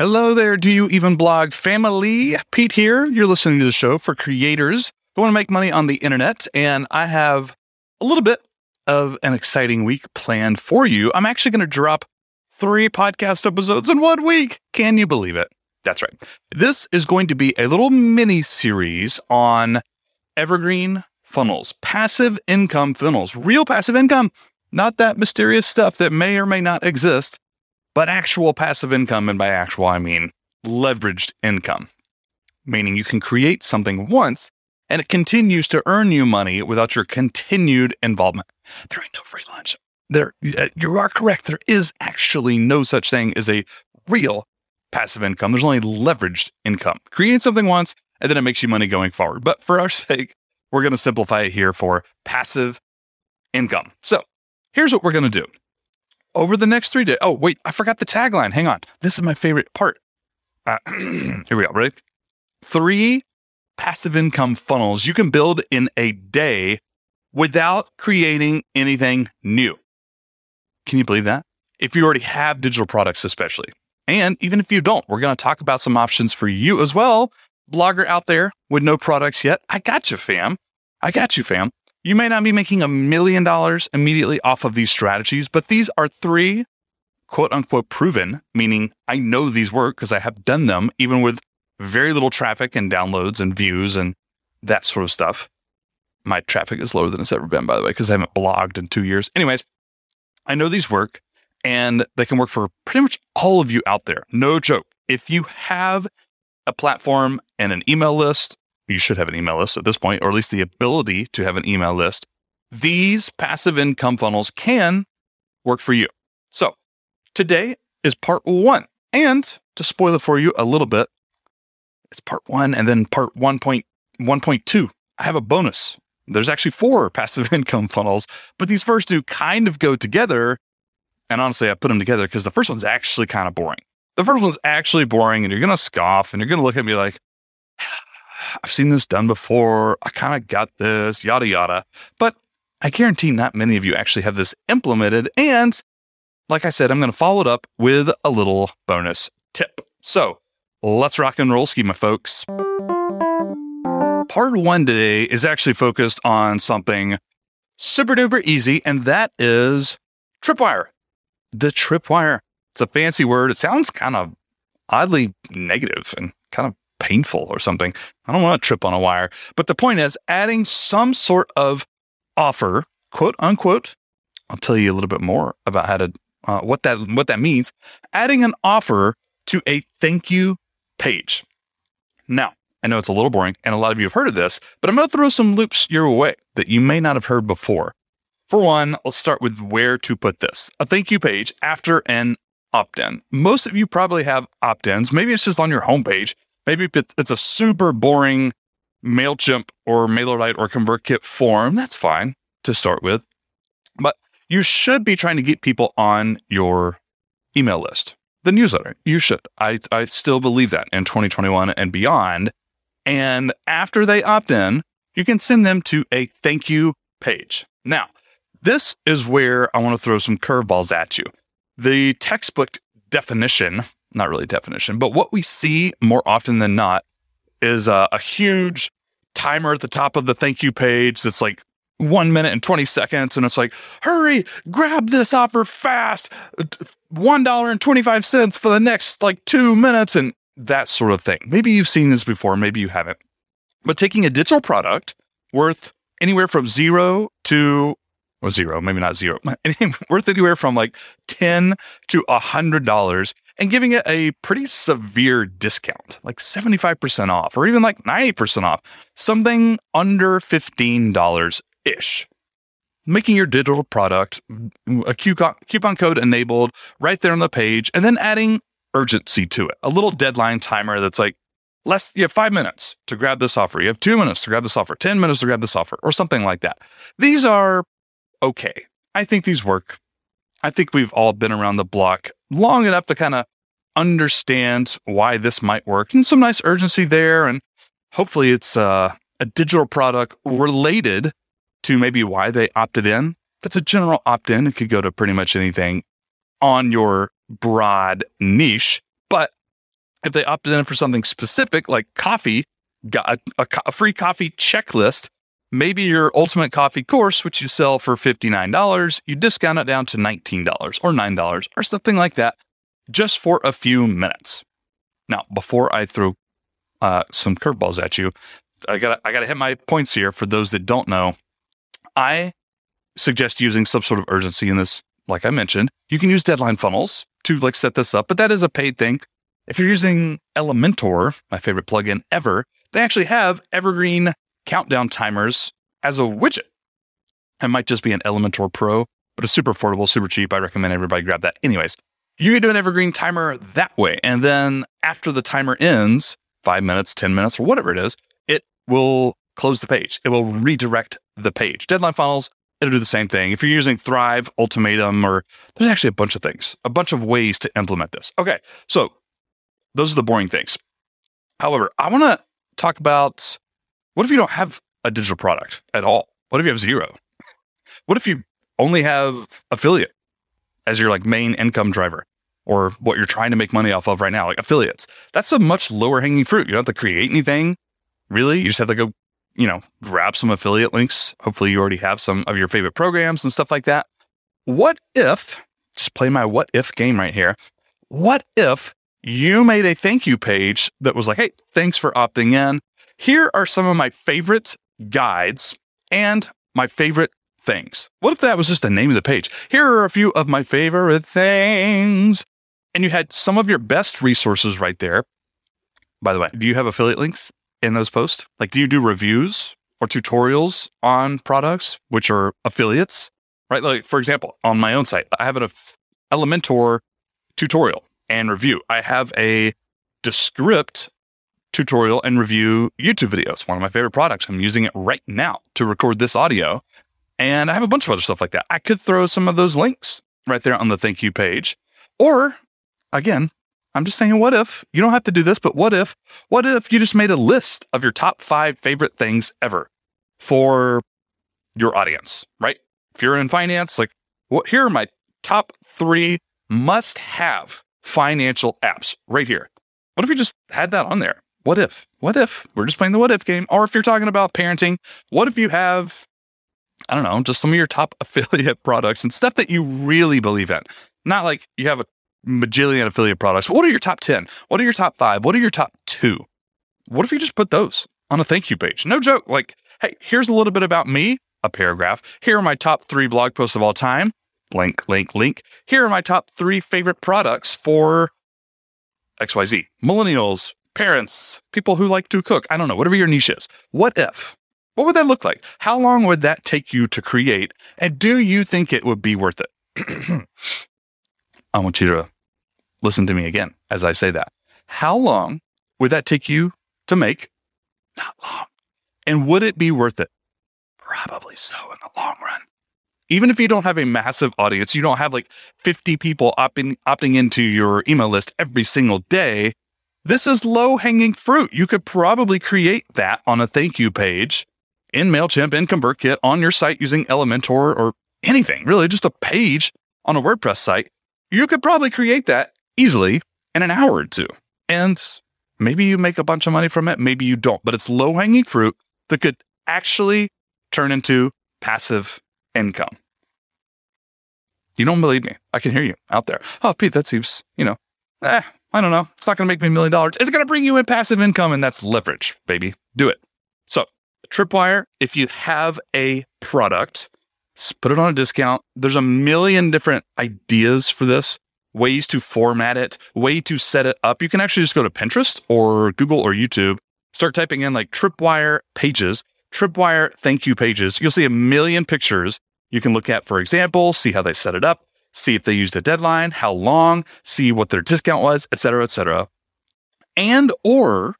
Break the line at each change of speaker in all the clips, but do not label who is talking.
Hello there, Do You Even Blog family? Pete here. You're listening to the show for creators who want to make money on the internet. And I have a little bit of an exciting week planned for you. I'm actually going to drop three podcast episodes in one week. Can you believe it? That's right. This is going to be a little mini series on evergreen funnels, passive income funnels, real passive income, not that mysterious stuff that may or may not exist, but actual passive income. And by actual, I mean leveraged income, meaning you can create something once and it continues to earn you money without your continued involvement. There ain't no free lunch. There, uh, you are correct. There is actually no such thing as a real passive income. There's only leveraged income. Create something once and then it makes you money going forward. But for our sake, we're going to simplify it here for passive income. So here's what we're going to do. Over the next three days. Oh, wait, I forgot the tagline. Hang on. This is my favorite part. Uh, here we go. Ready? Three passive income funnels you can build in a day without creating anything new. Can you believe that? If you already have digital products, especially. And even if you don't, we're going to talk about some options for you as well blogger out there with no products yet, I got you, fam. I got you, fam. You may not be making a million dollars immediately off of these strategies, but these are three quote unquote proven, meaning I know these work because I have done them even with very little traffic and downloads and views and that sort of stuff. My traffic is lower than it's ever been, by the way, because I haven't blogged in two years. Anyways, I know these work and they can work for pretty much all of you out there. No joke. If you have a platform and an email list, you should have an email list at this point, or at least the ability to have an email list. These passive income funnels can work for you. So today is part one. And to spoil it for you a little bit, it's part one and then part 1.1.2. I have a bonus. There's actually four passive income funnels, but these first two kind of go together. And honestly, I put them together because the first one's actually kind of boring. The first one's actually boring and you're going to scoff and you're going to look at me like, I've seen this done before. I kind of got this, yada, yada. But I guarantee not many of you actually have this implemented. And like I said, I'm going to follow it up with a little bonus tip. So let's rock and roll, schema folks. Part one today is actually focused on something super duper easy, and that is Tripwire. The Tripwire. It's a fancy word. It sounds kind of oddly negative and kind of painful or something. I don't want to trip on a wire. But the point is, adding some sort of offer, quote unquote, I'll tell you a little bit more about how to uh, what that what that means. Adding an offer to a thank you page. Now, I know it's a little boring, and a lot of you have heard of this, but I'm going to throw some loops your way that you may not have heard before. For one, let's start with where to put this. A thank you page after an opt in. Most of you probably have opt ins. Maybe it's just on your homepage. Maybe it's a super boring MailChimp or MailerLite or ConvertKit form. That's fine to start with. But you should be trying to get people on your email list, the newsletter. You should. I, I still believe that in 2021 and beyond. And after they opt in, you can send them to a thank you page. Now, this is where I want to throw some curveballs at you. The textbook definition, not really definition, but what we see more often than not is a, a huge timer at the top of the thank you page that's like one minute and 20 seconds. And it's like, hurry, grab this offer fast. $1.25 for the next like two minutes and that sort of thing. Maybe you've seen this before, maybe you haven't. But taking a digital product worth anywhere from zero to or zero, maybe not zero, worth anywhere from like 10 to $100 and giving it a pretty severe discount, like 75% off or even like 90% off, something under $15 ish. Making your digital product mm, a coupon, coupon code enabled right there on the page, and then adding urgency to it. A little deadline timer that's like, less you have five minutes to grab this offer. You have two minutes to grab this offer, 10 minutes to grab this offer, or something like that. These are okay. I think these work. I think we've all been around the block long enough to kind of understand why this might work and some nice urgency there. And hopefully it's uh, a digital product related to maybe why they opted in. If it's a general opt in, it could go to pretty much anything on your broad niche. But If they opted in for something specific like coffee, got a, a, a free coffee checklist, maybe your ultimate coffee course, which you sell for $59, you discount it down to $19 or $9 or something like that just for a few minutes. Now, before I throw uh, some curveballs at you, I got I got to hit my points here for those that don't know. I suggest using some sort of urgency in this. Like I mentioned, you can use deadline funnels to like set this up, but that is a paid thing. If you're using Elementor, my favorite plugin ever, they actually have evergreen countdown timers as a widget. It might just be an Elementor Pro, but it's super affordable, super cheap. I recommend everybody grab that. Anyways, you can do an evergreen timer that way. And then after the timer ends, five minutes, 10 minutes, or whatever it is, it will close the page. It will redirect the page. Deadline funnels, it'll do the same thing. If you're using Thrive, Ultimatum, or there's actually a bunch of things, a bunch of ways to implement this. Okay, so those are the boring things. However, I want to talk about what if you don't have a digital product at all? What if you have zero? What if you only have affiliate as your like main income driver or what you're trying to make money off of right now, like affiliates? That's a much lower hanging fruit. You don't have to create anything really. You just have to go, you know, grab some affiliate links. Hopefully you already have some of your favorite programs and stuff like that. What if, just play my what if game right here. What if you made a thank you page that was like, hey, thanks for opting in. Here are some of my favorite guides and my favorite things. What if that was just the name of the page? Here are a few of my favorite things. And you had some of your best resources right there. By the way, do you have affiliate links in those posts? Like, do you do reviews or tutorials on products, which are affiliates? Right? Like, for example, on my own site, I have an Elementor tutorial and review. I have a Descript tutorial and review YouTube videos. One of my favorite products. I'm using it right now to record this audio. And I have a bunch of other stuff like that. I could throw some of those links right there on the thank you page. Or again, I'm just saying, what if you don't have to do this, but what if, what if you just made a list of your top five favorite things ever for your audience, right? If you're in finance, like, what, here are my top three must have financial apps right here. What if you just had that on there? What if? What if we're just playing the what if game? Or if you're talking about parenting, what if you have, I don't know, just some of your top affiliate products and stuff that you really believe in? Not like you have a bajillion affiliate products. What are your top 10? What are your top five? What are your top two? What if you just put those on a thank you page? No joke. Like, hey, here's a little bit about me, a paragraph. Here are my top three blog posts of all time. Link, link, link. Here are my top three favorite products for XYZ. Millennials, parents, people who like to cook. I don't know, whatever your niche is. What if? What would that look like? How long would that take you to create? And do you think it would be worth it? I want you to listen to me again as I say that. How long would that take you to make? Not long. And would it be worth it? Probably so in the long run. Even if you don't have a massive audience, you don't have like 50 people opting, opting into your email list every single day. This is low hanging fruit. You could probably create that on a thank you page in MailChimp, in ConvertKit, on your site using Elementor or anything, really, just a page on a WordPress site you could probably create that easily in an hour or two. And maybe you make a bunch of money from it, maybe you don't, but it's low hanging fruit that could actually turn into passive income. You don't believe me. I can hear you out there. Oh, Pete, that seems, you know, eh, I don't know. It's not going to make me a million dollars. It's going to bring you in passive income, and that's leverage, baby. Do it. So, Tripwire, if you have a product put it on a discount. There's a million different ideas for this, ways to format it, way to set it up. You can actually just go to Pinterest or Google or YouTube, start typing in like Tripwire pages, Tripwire thank you pages. You'll see a million pictures you can look at, for example, see how they set it up, see if they used a deadline, how long, see what their discount was, et cetera, et cetera. And or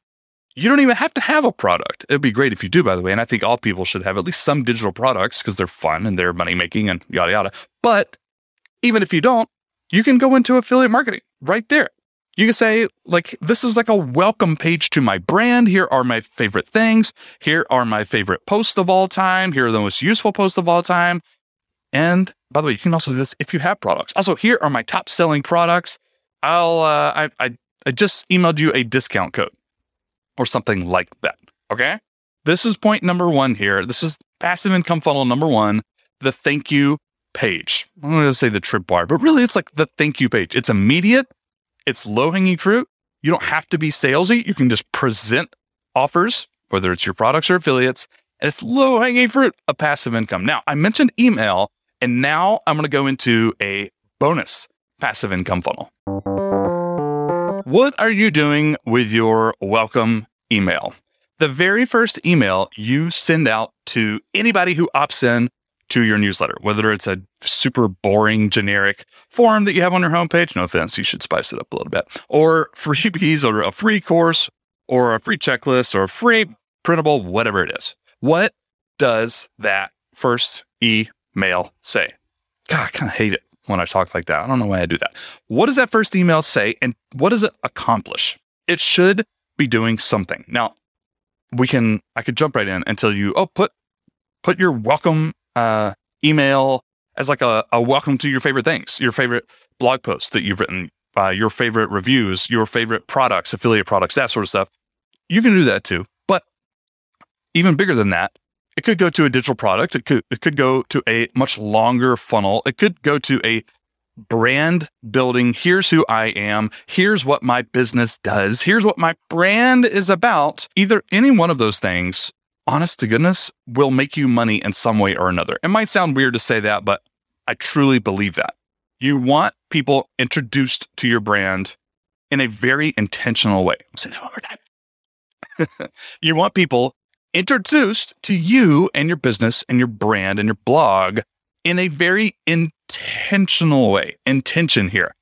you don't even have to have a product. It'd be great if you do, by the way. And I think all people should have at least some digital products because they're fun and they're money making and yada, yada. But even if you don't, you can go into affiliate marketing right there. You can say, like, this is like a welcome page to my brand. Here are my favorite things. Here are my favorite posts of all time. Here are the most useful posts of all time. And by the way, you can also do this if you have products. Also, here are my top selling products. I'll, uh, I, I I just emailed you a discount code or something like that. Okay. This is point number one here. This is passive income funnel number one, the thank you page. I'm going to say the tripwire, but really it's like the thank you page. It's immediate, it's low hanging fruit. You don't have to be salesy. You can just present offers, whether it's your products or affiliates, and it's low hanging fruit of passive income. Now, I mentioned email, and now I'm going to go into a bonus passive income funnel. What are you doing with your welcome email? The very first email you send out to anybody who opts in to your newsletter, whether it's a super boring generic form that you have on your homepage. No offense, you should spice it up a little bit, or freebies, or a free course, or a free checklist, or a free printable, whatever it is. What does that first email say? God, I kind of hate it when I talk like that. I don't know why I do that. What does that first email say, and what does it accomplish? It should be doing something. Now, we can I could jump right in and tell you, oh, put put your welcome uh, email as like a, a welcome to your favorite things, your favorite blog posts that you've written, uh, your favorite reviews, your favorite products, affiliate products, that sort of stuff. You can do that too. But even bigger than that, it could go to a digital product. It could it could go to a much longer funnel. It could go to a brand building. Here's who I am. Here's what my business does. Here's what my brand is about. Either any one of those things honest to goodness, will make you money in some way or another. It might sound weird to say that, but I truly believe that. You want people introduced to your brand in a very intentional way. I'm saying that one more time. you want people introduced to you and your business and your brand and your blog in a very intentional way. Intention here.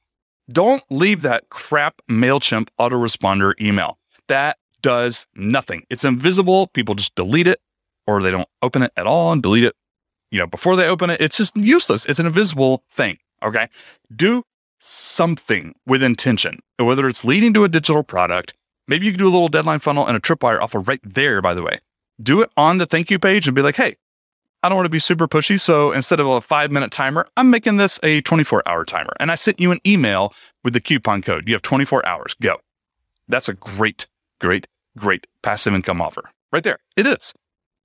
Don't leave that crap MailChimp autoresponder email. That does nothing. It's invisible. People just delete it or they don't open it at all and delete it, you know, before they open it. It's just useless. It's an invisible thing. Okay. Do something with intention, whether it's leading to a digital product. Maybe you can do a little deadline funnel and a tripwire offer right there, by the way. Do it on the thank you page and be like, hey, I don't want to be super pushy. So instead of a five minute timer, I'm making this a 24 hour timer. And I sent you an email with the coupon code. You have 24 hours. Go. That's a great great, great passive income offer. Right there. It is.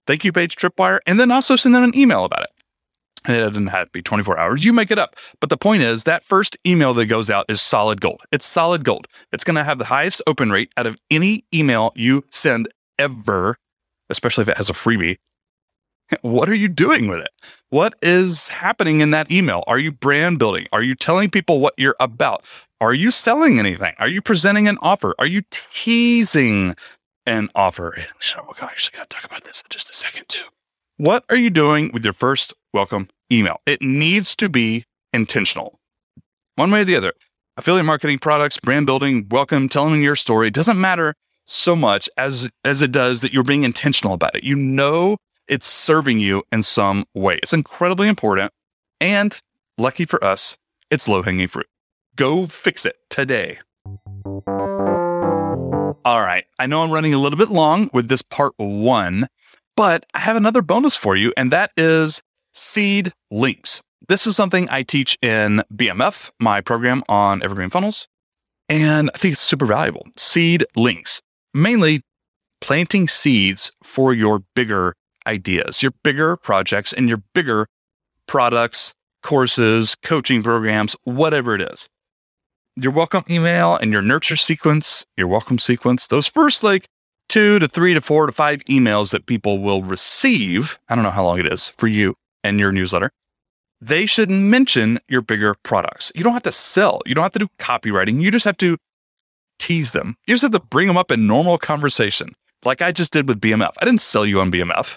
Thank you page Tripwire, and then also send them an email about it. It doesn't have to be 24 hours. You make it up. But the point is that first email that goes out is solid gold. It's solid gold. It's going to have the highest open rate out of any email you send ever, especially if it has a freebie. What are you doing with it? What is happening in that email? Are you brand building? Are you telling people what you're about? Are you selling anything? Are you presenting an offer? Are you teasing an offer? And oh gosh, I actually got to talk about this in just a second too. What are you doing with your first welcome email? It needs to be intentional. One way or the other. Affiliate marketing products, brand building, welcome, telling your story doesn't matter so much as as it does that you're being intentional about it. You know it's serving you in some way. It's incredibly important and lucky for us, it's low-hanging fruit. Go fix it today. All right. I know I'm running a little bit long with this part one, but I have another bonus for you, and that is seed links. This is something I teach in BMF, my program on evergreen funnels, and I think it's super valuable. Seed links, mainly planting seeds for your bigger ideas, your bigger projects, and your bigger products, courses, coaching programs, whatever it is. Your welcome email and your nurture sequence, your welcome sequence, those first like two to three to four to five emails that people will receive, I don't know how long it is for you and your newsletter, they should mention your bigger products. You don't have to sell, you don't have to do copywriting, you just have to tease them. You just have to bring them up in normal conversation, like I just did with BMF. I didn't sell you on BMF.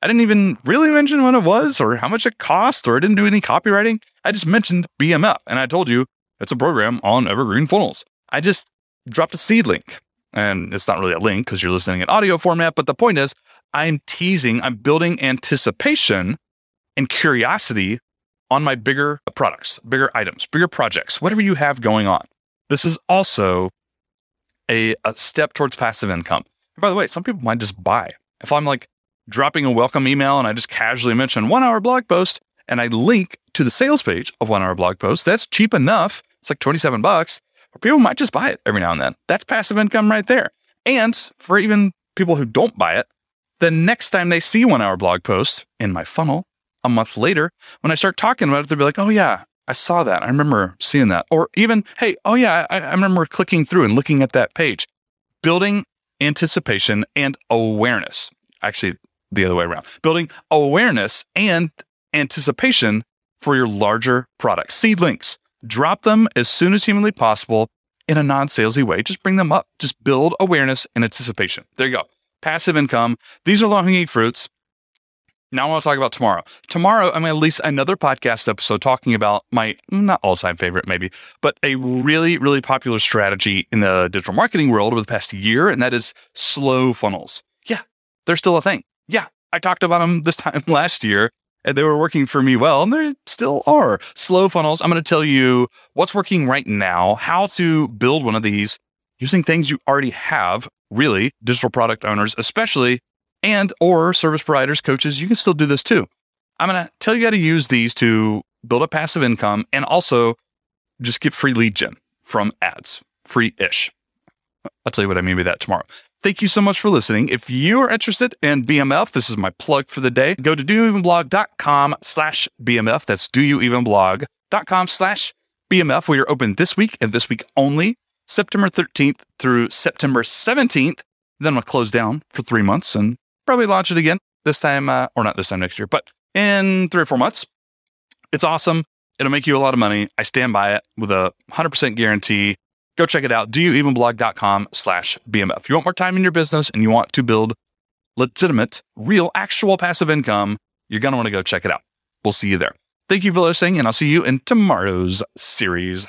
I didn't even really mention what it was or how much it cost, or I didn't do any copywriting. I just mentioned BMF and I told you it's a program on evergreen funnels. I just dropped a seed link. And it's not really a link because you're listening in audio format. But the point is, I'm teasing, I'm building anticipation and curiosity on my bigger products, bigger items, bigger projects, whatever you have going on. This is also a, a step towards passive income. And by the way, some people might just buy. If I'm like dropping a welcome email and I just casually mention one hour blog post and I link to the sales page of one hour blog post, that's cheap enough it's like 27 bucks people might just buy it every now and then. That's passive income right there. And for even people who don't buy it, the next time they see one hour blog post in my funnel a month later, when I start talking about it, they'll be like, oh, yeah, I saw that. I remember seeing that. Or even, hey, oh, yeah, I, I remember clicking through and looking at that page. Building anticipation and awareness. Actually, the other way around. Building awareness and anticipation for your larger products. Seed links. Drop them as soon as humanly possible in a non salesy way. Just bring them up. Just build awareness and anticipation. There you go. Passive income. These are low hanging fruits. Now I want to talk about tomorrow. Tomorrow, I'm going to release another podcast episode talking about my not all time favorite, maybe, but a really, really popular strategy in the digital marketing world over the past year, and that is slow funnels. Yeah, they're still a thing. Yeah, I talked about them this time last year, and they were working for me well, and they still are. Slow funnels. I'm going to tell you what's working right now, how to build one of these using things you already have, really, digital product owners, especially and or service providers, coaches, you can still do this too. I'm going to tell you how to use these to build a passive income and also just get free lead gen from ads, free ish. I'll tell you what I mean by that tomorrow. Thank you so much for listening. If you are interested in BMF, this is my plug for the day. Go to doyouevenblog.com slash BMF. That's doyouevenblog.com slash BMF. We are open this week and this week only, September 13th through September 17th. Then I'm going to close down for three months and probably launch it again this time, uh, or not this time next year, but in three or four months. It's awesome. It'll make you a lot of money. I stand by it with a 100% guarantee. Go check it out. doyouevenblog.com slash BMF. If you want more time in your business and you want to build legitimate, real, actual passive income, you're going to want to go check it out. We'll see you there. Thank you for listening, and I'll see you in tomorrow's series.